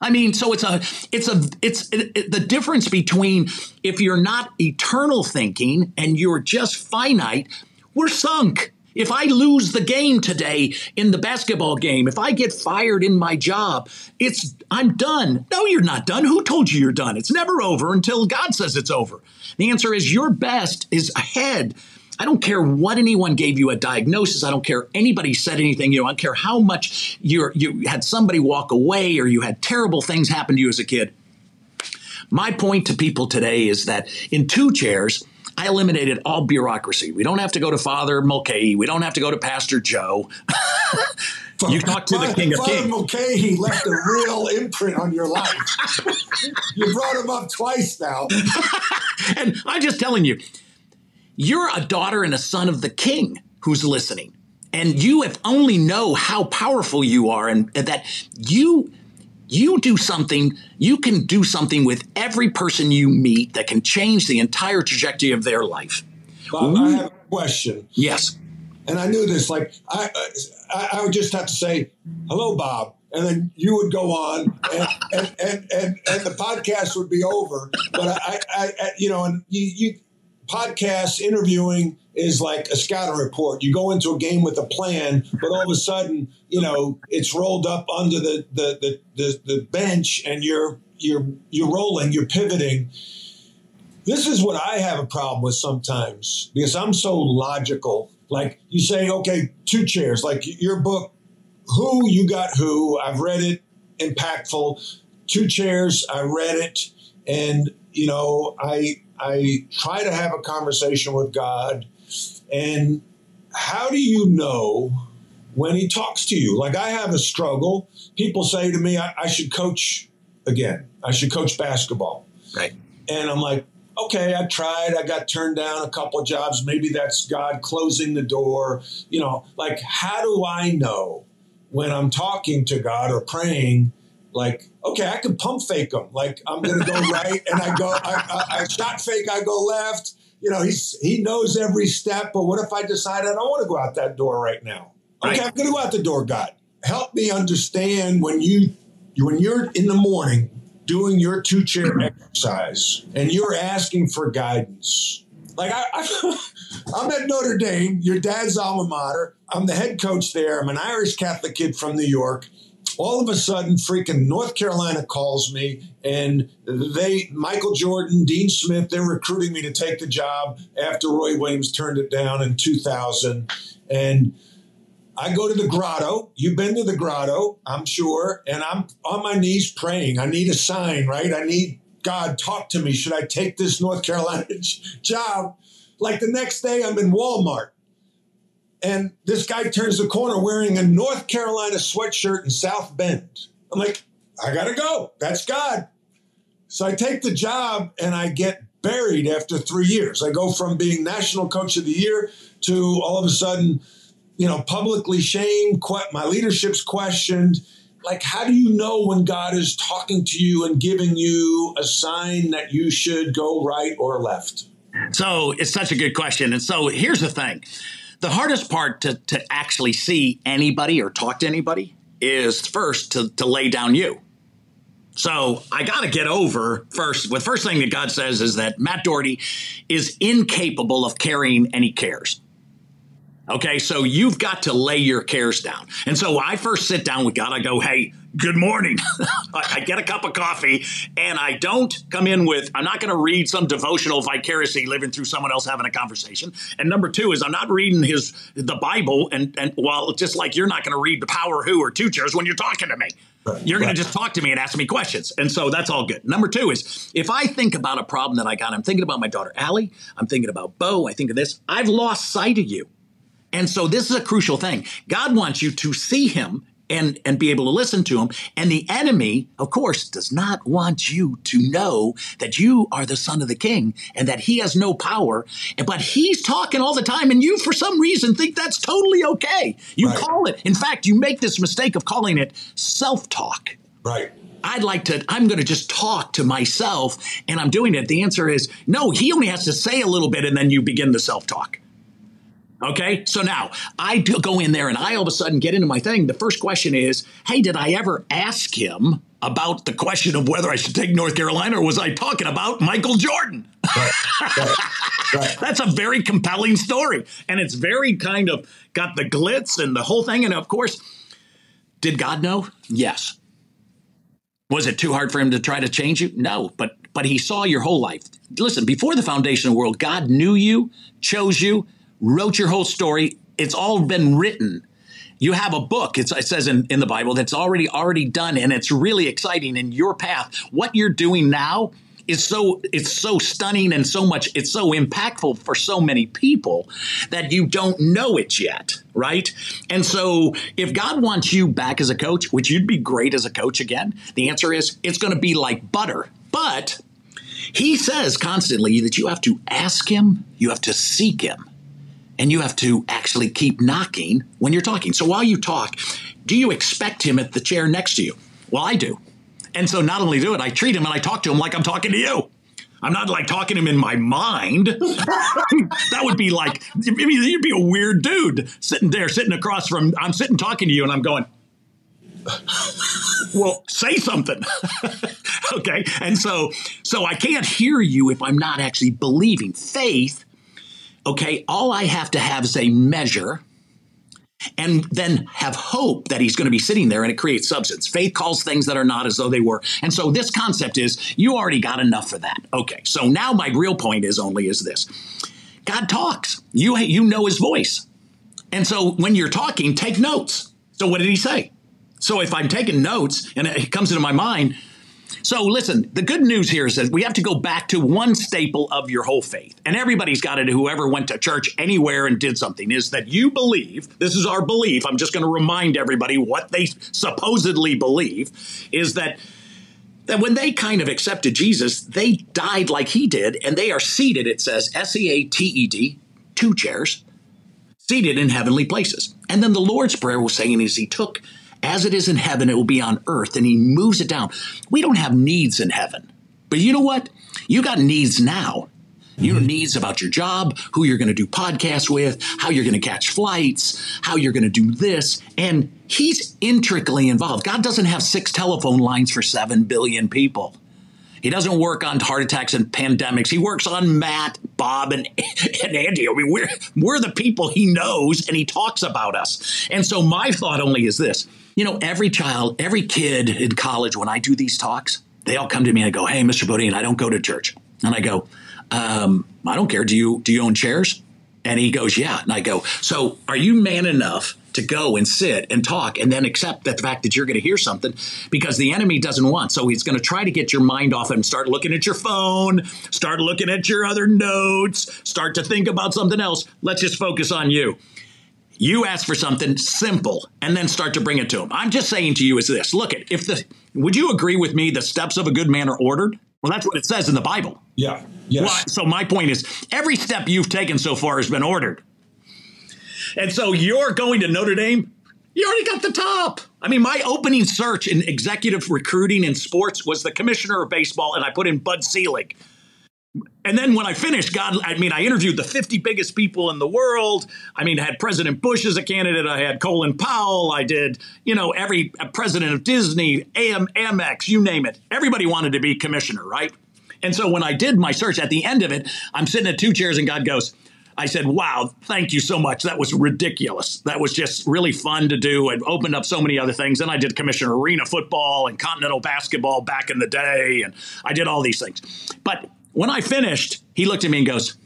[SPEAKER 8] I mean, so it's a, it's a, it's it, it, the difference between if you're not eternal thinking and you're just finite, we're sunk. If I lose the game today in the basketball game, if I get fired in my job, it's I'm done. No, you're not done. Who told you you're done? It's never over until God says it's over. The answer is your best is ahead. I don't care what anyone gave you a diagnosis. I don't care anybody said anything. You know, I don't care how much you you had somebody walk away or you had terrible things happen to you as a kid. My point to people today is that in two chairs, I eliminated all bureaucracy. We don't have to go to Father Mulcahy. We don't have to go to Pastor Joe. you talk to the King of
[SPEAKER 7] Father
[SPEAKER 8] Kings.
[SPEAKER 7] Mulcahy left a real imprint on your life. you brought him up twice now.
[SPEAKER 8] and I'm just telling you, you're a daughter and a son of the king who's listening. And you if only know how powerful you are and, and that you you do something, you can do something with every person you meet that can change the entire trajectory of their life.
[SPEAKER 7] Bob, I have a question.
[SPEAKER 8] Yes.
[SPEAKER 7] And I knew this. Like I, I, I would just have to say, "Hello, Bob," and then you would go on, and and and, and, and the podcast would be over. But I, I, I you know, and you, you podcasts, interviewing is like a scouting report. You go into a game with a plan, but all of a sudden, you know, it's rolled up under the the the, the, the bench, and you're you're you're rolling, you're pivoting. This is what I have a problem with sometimes because I'm so logical. Like you say, okay, two chairs. Like your book, who you got who. I've read it, impactful. Two chairs. I read it, and you know, I I try to have a conversation with God. And how do you know when He talks to you? Like I have a struggle. People say to me, I, I should coach again. I should coach basketball.
[SPEAKER 8] Right.
[SPEAKER 7] And I'm like, okay, I tried. I got turned down a couple of jobs. Maybe that's God closing the door. You know, like, how do I know when I'm talking to God or praying like, okay, I can pump fake them. Like I'm going to go right, and I go, I, I, I, shot fake, I go left. You know, he's he knows every step. But what if I decide I don't want to go out that door right now? Okay, right. I'm going to go out the door. God, help me understand when you when you're in the morning doing your two chair exercise and you're asking for guidance. Like I, I, I'm at Notre Dame, your dad's alma mater. I'm the head coach there. I'm an Irish Catholic kid from New York. All of a sudden, freaking North Carolina calls me, and they, Michael Jordan, Dean Smith, they're recruiting me to take the job after Roy Williams turned it down in 2000. And I go to the grotto. You've been to the grotto, I'm sure. And I'm on my knees praying. I need a sign, right? I need God, talk to me. Should I take this North Carolina job? Like the next day, I'm in Walmart. And this guy turns the corner wearing a North Carolina sweatshirt in South Bend. I'm like, I got to go. That's God. So I take the job and I get buried after three years. I go from being national coach of the year to all of a sudden, you know, publicly shamed, my leadership's questioned. Like, how do you know when God is talking to you and giving you a sign that you should go right or left?
[SPEAKER 8] So it's such a good question. And so here's the thing the hardest part to, to actually see anybody or talk to anybody is first to, to lay down you. So I got to get over first. The first thing that God says is that Matt Doherty is incapable of carrying any cares. Okay, so you've got to lay your cares down. And so I first sit down with God, I go, hey, good morning. I get a cup of coffee and I don't come in with, I'm not going to read some devotional vicariously living through someone else having a conversation. And number two is I'm not reading his, the Bible. And, and well, just like you're not going to read the power who or two chairs when you're talking to me. You're going to just talk to me and ask me questions. And so that's all good. Number two is if I think about a problem that I got, I'm thinking about my daughter Allie, I'm thinking about Bo, I think of this, I've lost sight of you. And so this is a crucial thing. God wants you to see him and and be able to listen to him and the enemy of course does not want you to know that you are the son of the king and that he has no power but he's talking all the time and you for some reason think that's totally okay you right. call it in fact you make this mistake of calling it self-talk
[SPEAKER 7] right
[SPEAKER 8] I'd like to, I'm going to just talk to myself and I'm doing it. The answer is no, he only has to say a little bit and then you begin the self talk. Okay, so now I go in there and I all of a sudden get into my thing. The first question is, hey, did I ever ask him about the question of whether I should take North Carolina or was I talking about Michael Jordan? Right, right, right. That's a very compelling story. And it's very kind of got the glitz and the whole thing. And of course, did God know? Yes. Was it too hard for him to try to change you? No, but but he saw your whole life. Listen, before the foundation of the world, God knew you, chose you, wrote your whole story. It's all been written. You have a book. it says in, in the Bible that's already already done, and it's really exciting in your path. What you're doing now is so it's so stunning and so much it's so impactful for so many people that you don't know it yet right and so if god wants you back as a coach which you'd be great as a coach again the answer is it's going to be like butter but he says constantly that you have to ask him you have to seek him and you have to actually keep knocking when you're talking. So while you talk, do you expect him at the chair next to you? Well, I do. And so not only do it, I treat him and I talk to him like I'm talking to you. I'm not like talking to him in my mind. that would be like, you'd be a weird dude sitting there, sitting across from, I'm sitting talking to you and I'm going, well, say something. okay. And so, so I can't hear you if I'm not actually believing. Faith Okay, all I have to have is a measure and then have hope that he's going to be sitting there and it creates substance. Faith calls things that are not as though they were. And so this concept is you already got enough for that. Okay, so now my real point is only is this. God talks. You you know his voice. And so when you're talking, take notes. So what did he say? So if I'm taking notes and it comes into my mind, so, listen, the good news here is that we have to go back to one staple of your whole faith. And everybody's got it, whoever went to church anywhere and did something, is that you believe, this is our belief, I'm just going to remind everybody what they supposedly believe, is that that when they kind of accepted Jesus, they died like he did, and they are seated, it says S E A T E D, two chairs, seated in heavenly places. And then the Lord's Prayer was saying as he took as it is in heaven, it will be on earth. And he moves it down. We don't have needs in heaven. But you know what? You got needs now. Your needs about your job, who you're going to do podcasts with, how you're going to catch flights, how you're going to do this. And he's intricately involved. God doesn't have six telephone lines for 7 billion people. He doesn't work on heart attacks and pandemics. He works on Matt, Bob, and, and Andy. I mean, we're, we're the people he knows and he talks about us. And so my thought only is this you know, every child, every kid in college, when I do these talks, they all come to me and I go, Hey, Mr. Beaudine, I don't go to church. And I go, um, I don't care. Do you do you own chairs? And he goes, Yeah. And I go, So are you man enough to go and sit and talk and then accept that the fact that you're going to hear something because the enemy doesn't want. So he's going to try to get your mind off and start looking at your phone, start looking at your other notes, start to think about something else. Let's just focus on you. You ask for something simple and then start to bring it to him. I'm just saying to you is this look at if the would you agree with me the steps of a good man are ordered? Well, that's what it says in the Bible.
[SPEAKER 7] Yeah. Yes. Well,
[SPEAKER 8] so my point is every step you've taken so far has been ordered. And so you're going to Notre Dame. You already got the top. I mean, my opening search in executive recruiting in sports was the commissioner of baseball, and I put in Bud Selig. And then when I finished, God, I mean, I interviewed the 50 biggest people in the world. I mean, I had President Bush as a candidate. I had Colin Powell. I did, you know, every uh, president of Disney, AM, Amex, you name it. Everybody wanted to be commissioner, right? And so when I did my search at the end of it, I'm sitting at two chairs and God goes, I said, wow, thank you so much. That was ridiculous. That was just really fun to do. It opened up so many other things. And I did Commissioner arena football and continental basketball back in the day. And I did all these things. But when I finished, he looked at me and goes,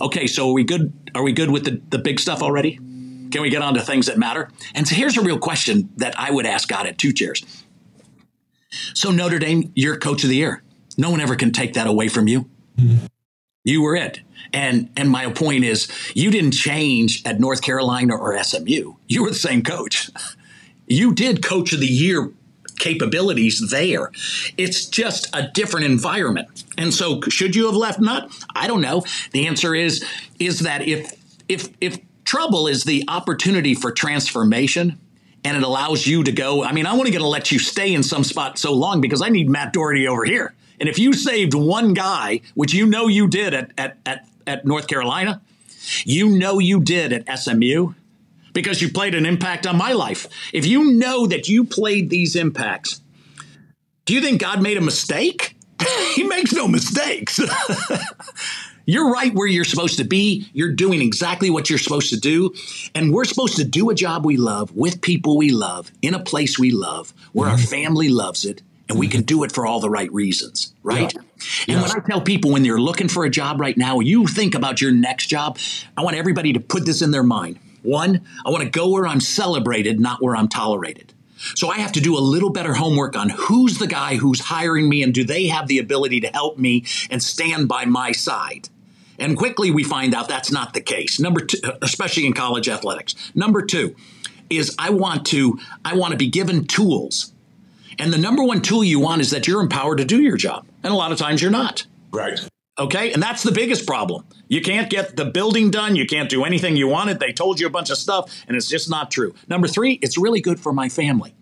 [SPEAKER 8] okay, so are we good? Are we good with the, the big stuff already? Can we get on to things that matter? And so here's a real question that I would ask God at two chairs. So Notre Dame, you're coach of the year. No one ever can take that away from you. Mm-hmm. You were it. And and my point is you didn't change at North Carolina or SMU. You were the same coach. You did coach of the year capabilities there. It's just a different environment. And so should you have left Nut? I don't know. The answer is is that if if if trouble is the opportunity for transformation and it allows you to go, I mean, I want to get to let you stay in some spot so long because I need Matt Doherty over here. And if you saved one guy, which you know you did at, at, at, at North Carolina, you know you did at SMU because you played an impact on my life. If you know that you played these impacts, do you think God made a mistake? he makes no mistakes. you're right where you're supposed to be. You're doing exactly what you're supposed to do. And we're supposed to do a job we love with people we love in a place we love where our mm-hmm. family loves it and we can do it for all the right reasons, right? Yeah. And when I tell people when they're looking for a job right now, you think about your next job, I want everybody to put this in their mind. One, I want to go where I'm celebrated, not where I'm tolerated. So I have to do a little better homework on who's the guy who's hiring me and do they have the ability to help me and stand by my side? And quickly we find out that's not the case. Number two, uh, especially in college athletics. Number two is I want to I want to be given tools and the number one tool you want is that you're empowered to do your job. And a lot of times you're not.
[SPEAKER 7] Right.
[SPEAKER 8] Okay. And that's the biggest problem. You can't get the building done. You can't do anything you wanted. They told you a bunch of stuff, and it's just not true. Number three, it's really good for my family.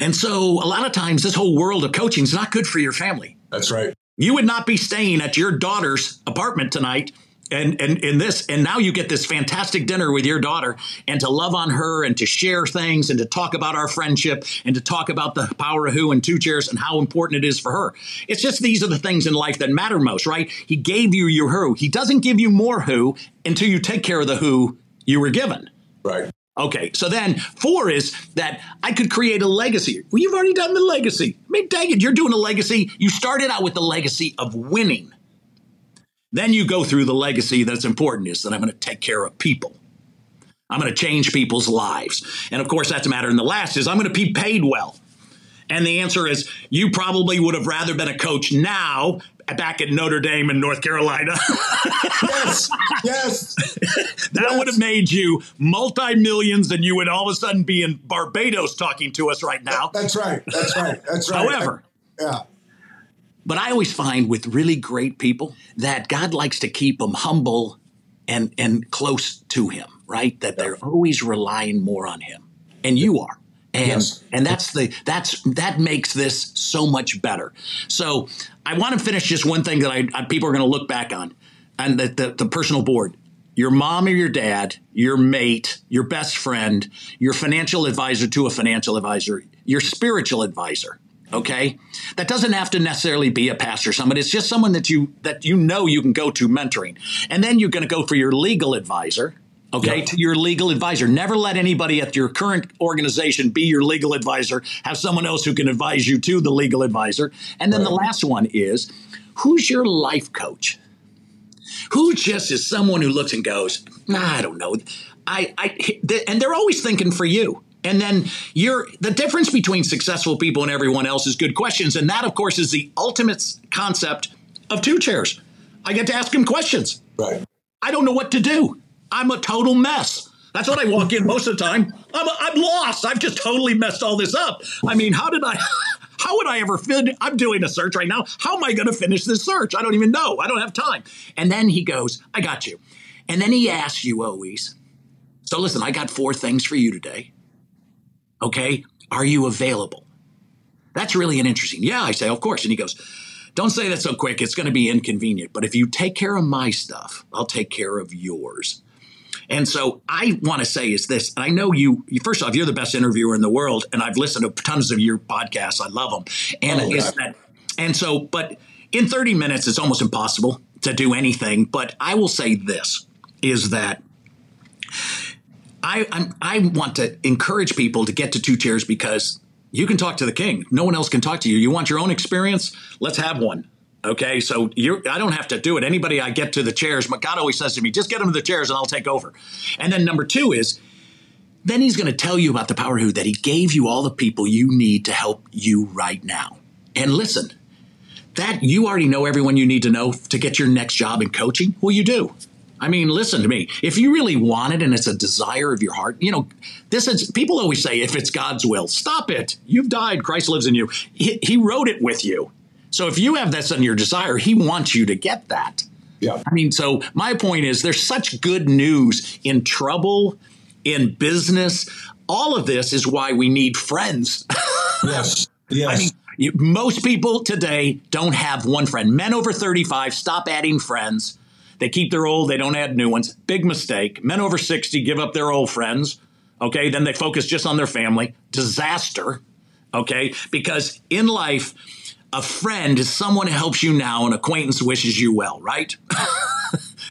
[SPEAKER 8] And so a lot of times, this whole world of coaching is not good for your family.
[SPEAKER 7] That's right.
[SPEAKER 8] You would not be staying at your daughter's apartment tonight and and in this and now you get this fantastic dinner with your daughter and to love on her and to share things and to talk about our friendship and to talk about the power of who and two chairs and how important it is for her it's just these are the things in life that matter most right he gave you your who he doesn't give you more who until you take care of the who you were given
[SPEAKER 7] right
[SPEAKER 8] Okay, so then four is that I could create a legacy. Well, you've already done the legacy. I mean, dang it, you're doing a legacy. You started out with the legacy of winning. Then you go through the legacy that's important is that I'm going to take care of people. I'm going to change people's lives. And of course, that's a matter. And the last is I'm going to be paid well. And the answer is you probably would have rather been a coach now back at Notre Dame in North Carolina.
[SPEAKER 7] yes, yes.
[SPEAKER 8] that yes. would have made you multi millions, and you would all of a sudden be in Barbados talking to us right now.
[SPEAKER 7] That's right. That's right. That's right.
[SPEAKER 8] However,
[SPEAKER 7] I, yeah.
[SPEAKER 8] But I always find with really great people that God likes to keep them humble and and close to him, right? That they're always relying more on him. And you are. And
[SPEAKER 7] Yes.
[SPEAKER 8] and that's the that's that makes this so much better. So I want to finish just one thing that I, I people are going to look back on, and the, the the personal board. Your mom or your dad, your mate, your best friend, your financial advisor to a financial advisor, your spiritual advisor. Okay, that doesn't have to necessarily be a pastor, someone. It's just someone that you that you know you can go to mentoring, and then you're going to go for your legal advisor. Okay,
[SPEAKER 7] Yeah.
[SPEAKER 8] to your legal advisor. Never let anybody at your current organization be your legal advisor. Have someone else who can advise you to the legal advisor. And then the last one is who's your life coach? Who just is someone who looks and goes, nah, I don't know. I, I, and they're always thinking for you. And then you're the difference between successful people and everyone else is good questions. And that, of course, is the ultimate concept of two chairs. I get to ask him questions.
[SPEAKER 7] Right.
[SPEAKER 8] I don't know what to do. I'm a total mess. That's what I walk in most of the time. I'm, I'm lost. I've just totally messed all this up. I mean, how did I? How would I ever fin? I'm doing a search right now. How am I going to finish this search? I don't even know. I don't have time. And then he goes, "I got you." And then he asks you always. So listen, I got four things for you today. Okay, are you available? That's really an interesting. Yeah, I say, of course. And he goes, don't say that so quick. It's going to be inconvenient. But if you take care of my stuff, I'll take care of yours. And so I want to say is this. And I know you, you. First off, you're the best interviewer in the world, and I've listened to tons of your podcasts. I love them. And
[SPEAKER 7] Oh,
[SPEAKER 8] is that, and so, but in 30 minutes, it's almost impossible to do anything. But I will say this: is that I I'm, I want to encourage people to get to two chairs because you can talk to the king. No one else can talk to you. You want your own experience? Let's have one. Okay, so you're, I don't have to do it. Anybody I get to the chairs, God always says to me, just get them to the chairs and I'll take over. And then number two is, then he's going to tell you about the power who that he gave you all the people you need to help you right now. And listen, that you already know everyone you need to know to get your next job in coaching. Well, you do. I mean, listen to me. If you really want it and it's a desire of your heart, you know, this is people always say, if it's God's will, stop it. You've died. Christ lives in you. He, he wrote it with you. So if you have this on your desire, he wants you to get that.
[SPEAKER 7] Yeah.
[SPEAKER 8] I mean, so my point is there's such good news in trouble, in business. All of this is why we need friends.
[SPEAKER 7] Yes. Yes.
[SPEAKER 8] I mean, you, most people today don't have one friend. Men over 35 stop adding friends. They keep their old, they don't add new ones. Big mistake. Men over 60 give up their old friends. Okay. Then they focus just on their family. Disaster. Okay. Because in life, a friend is someone who helps you now, an acquaintance wishes you well, right?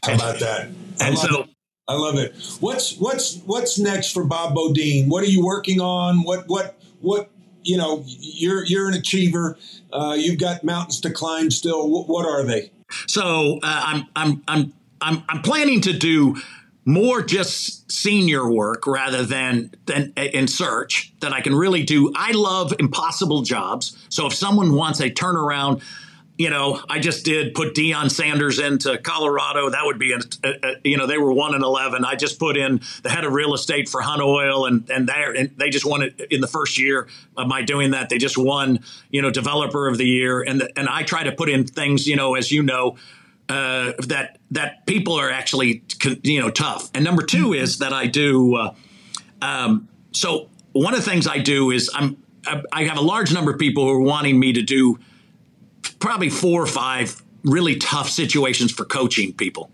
[SPEAKER 7] How about that? I
[SPEAKER 8] And
[SPEAKER 7] love
[SPEAKER 8] so-
[SPEAKER 7] it. I love it. What's what's what's next for Bob Beaudine? What are you working on? What what what you know? You're you're an achiever. Uh, you've got mountains to climb still. What, what are they?
[SPEAKER 8] So uh, I'm I'm I'm I'm I'm planning to do more just senior work rather than than in search that I can really do. I love impossible jobs. So if someone wants a turnaround, you know, I just did put Deion Sanders into Colorado. That would be a, a, a you know they were one and eleven. I just put in the head of real estate for Hunt Oil, and and they and they just won it in the first year of my doing that. They just won you know developer of the year, and the, and I try to put in things you know as you know uh, that that people are actually you know tough. And number two is that I do. Uh, um, so one of the things I do is I'm I I have a large number of people who are wanting me to do probably four or five really tough situations for coaching people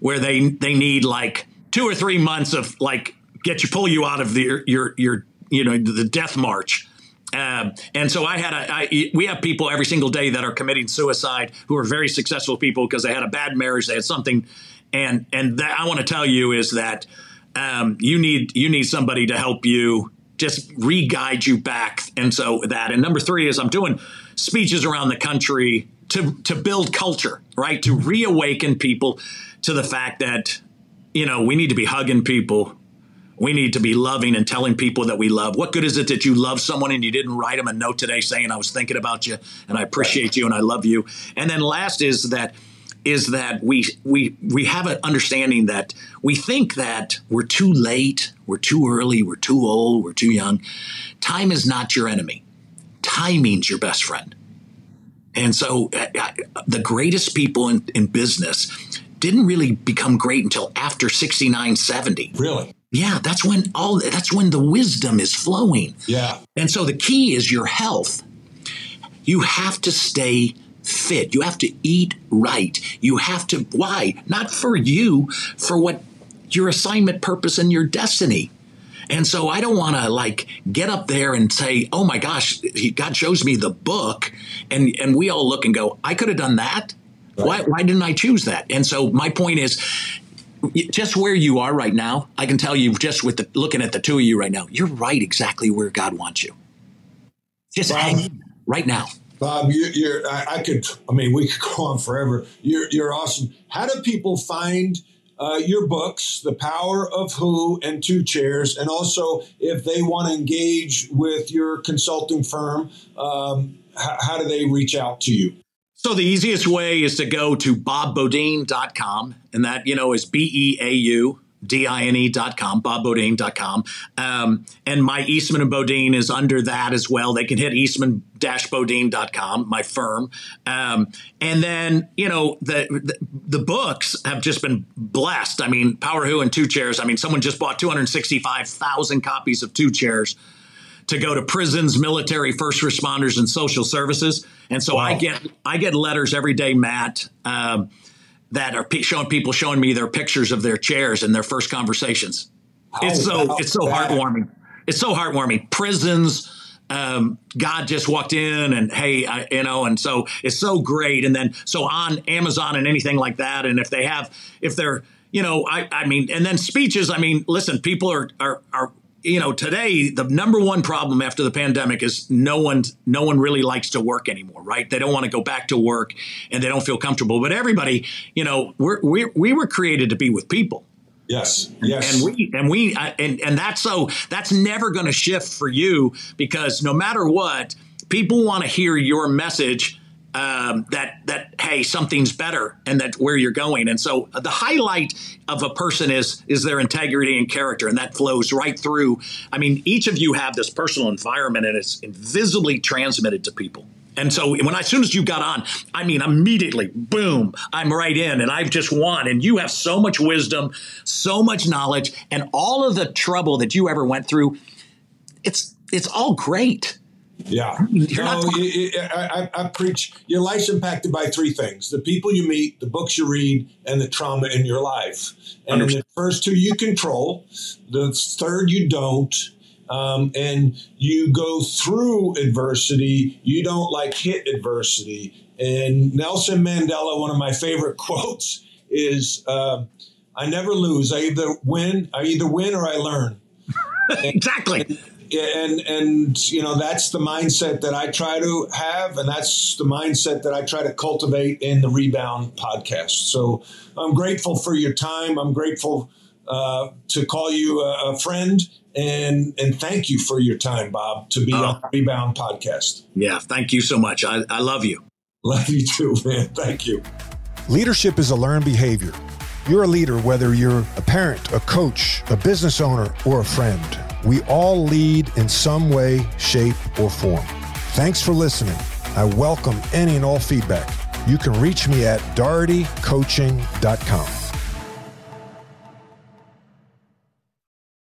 [SPEAKER 8] where they they need like two or three months of like get you pull you out of the your your you know the death march um, and so I had a, I, we have people every single day that are committing suicide who are very successful people because they had a bad marriage, they had something, and and that I want to tell you is that um, you need you need somebody to help you just re-guide you back, and so that. And number three is I'm doing speeches around the country to to build culture, right? To reawaken people to the fact that you know we need to be hugging people we need to be loving and telling people that we love. What good is it that you love someone and you didn't write them a note today saying I was thinking about you and I appreciate you and I love you? And then last is that is that we we we have an understanding that we think that we're too late, we're too early, we're too old, we're too young. Time is not your enemy. Timing's your best friend. And so uh, uh, the greatest people in, in business didn't really become great until after 69, 70.
[SPEAKER 7] Really?
[SPEAKER 8] Yeah, that's when all that's when the wisdom is flowing.
[SPEAKER 7] Yeah.
[SPEAKER 8] And so the key is your health. You have to stay fit. You have to eat right. You have to why? Not for you, for what your assignment, purpose and your destiny. And so I don't want to like get up there and say, "Oh my gosh, God shows me the book," and and we all look and go, "I could have done that. Right. Why why didn't I choose that?" And so my point is, just where you are right now, I can tell you just with the, looking at the two of you right now, you're right exactly where God wants you. Just Bob, hang right now.
[SPEAKER 7] Bob, you, are I, I, could. I mean, we could go on forever. You're you're awesome. How do people find? Uh, your books, The Power of Who and Two Chairs, and also if they want to engage with your consulting firm, um, how, how do they reach out to you?
[SPEAKER 8] So the easiest way is to go to bobbeaudine.com, and that, you know, is B E A U D-I-N-E.com, bobbeaudine.com. Um, and my Eastman and Beaudine is under that as well. They can hit eastman-beaudine.com, my firm. Um, and then, you know, the, the, the books have just been blessed. I mean, Power Who and Two Chairs. I mean, someone just bought 265,000 copies of Two Chairs to go to prisons, military, first responders, and social services. And so wow. I get I get letters every day, Matt, um, that are p- showing people showing me their pictures of their chairs and their first conversations. How it's so it's so that? heartwarming. It's so heartwarming. Prisons. Um, God just walked in and hey, I, you know, and so it's so great. And then so on Amazon and anything like that. And if they have, if they're, you know, I, I mean, and then speeches. I mean, listen, people are are are you know, today the number one problem after the pandemic is no one no one really likes to work anymore, right? They don't want to go back to work and they don't feel comfortable. But everybody, you know, we're, we're we were created to be with people.
[SPEAKER 7] Yes. Yes.
[SPEAKER 8] And we and we and and that's so that's never going to shift for you because no matter what, people want to hear your message um, that that hey something's better and that where you're going and so the highlight of a person is is their integrity and character and that flows right through i mean each of you have this personal environment and it's invisibly transmitted to people and so when I, as soon as you got on, I mean, immediately, boom, I'm right in and I've just won. And you have so much wisdom, so much knowledge, and all of the trouble that you ever went through. It's it's all great.
[SPEAKER 7] Yeah. You're no, not you, I, I, I, preach your life's impacted by three things the people you meet, the books you read, and the trauma in your life. And the first two you control, the third you don't. Um, and you go through adversity, you don't like hit adversity. And Nelson Mandela, one of my favorite quotes is uh, I never lose. I either win, I either win or I learn.
[SPEAKER 8] exactly.
[SPEAKER 7] And, and and you know that's the mindset that I try to have, and that's the mindset that I try to cultivate in the Rebound podcast. So I'm grateful for your time. I'm grateful uh, to call you a, a, friend, and and thank you for your time, Bob, to be oh. on the Rebound podcast.
[SPEAKER 8] Yeah, thank you so much. I, I love you.
[SPEAKER 7] Love you too, man. Thank you.
[SPEAKER 6] Leadership is a learned behavior. You're a leader whether you're a parent, a coach, a business owner, or a friend. We all lead in some way, shape, or form. Thanks for listening. I welcome any and all feedback. You can reach me at dohertycoaching.com.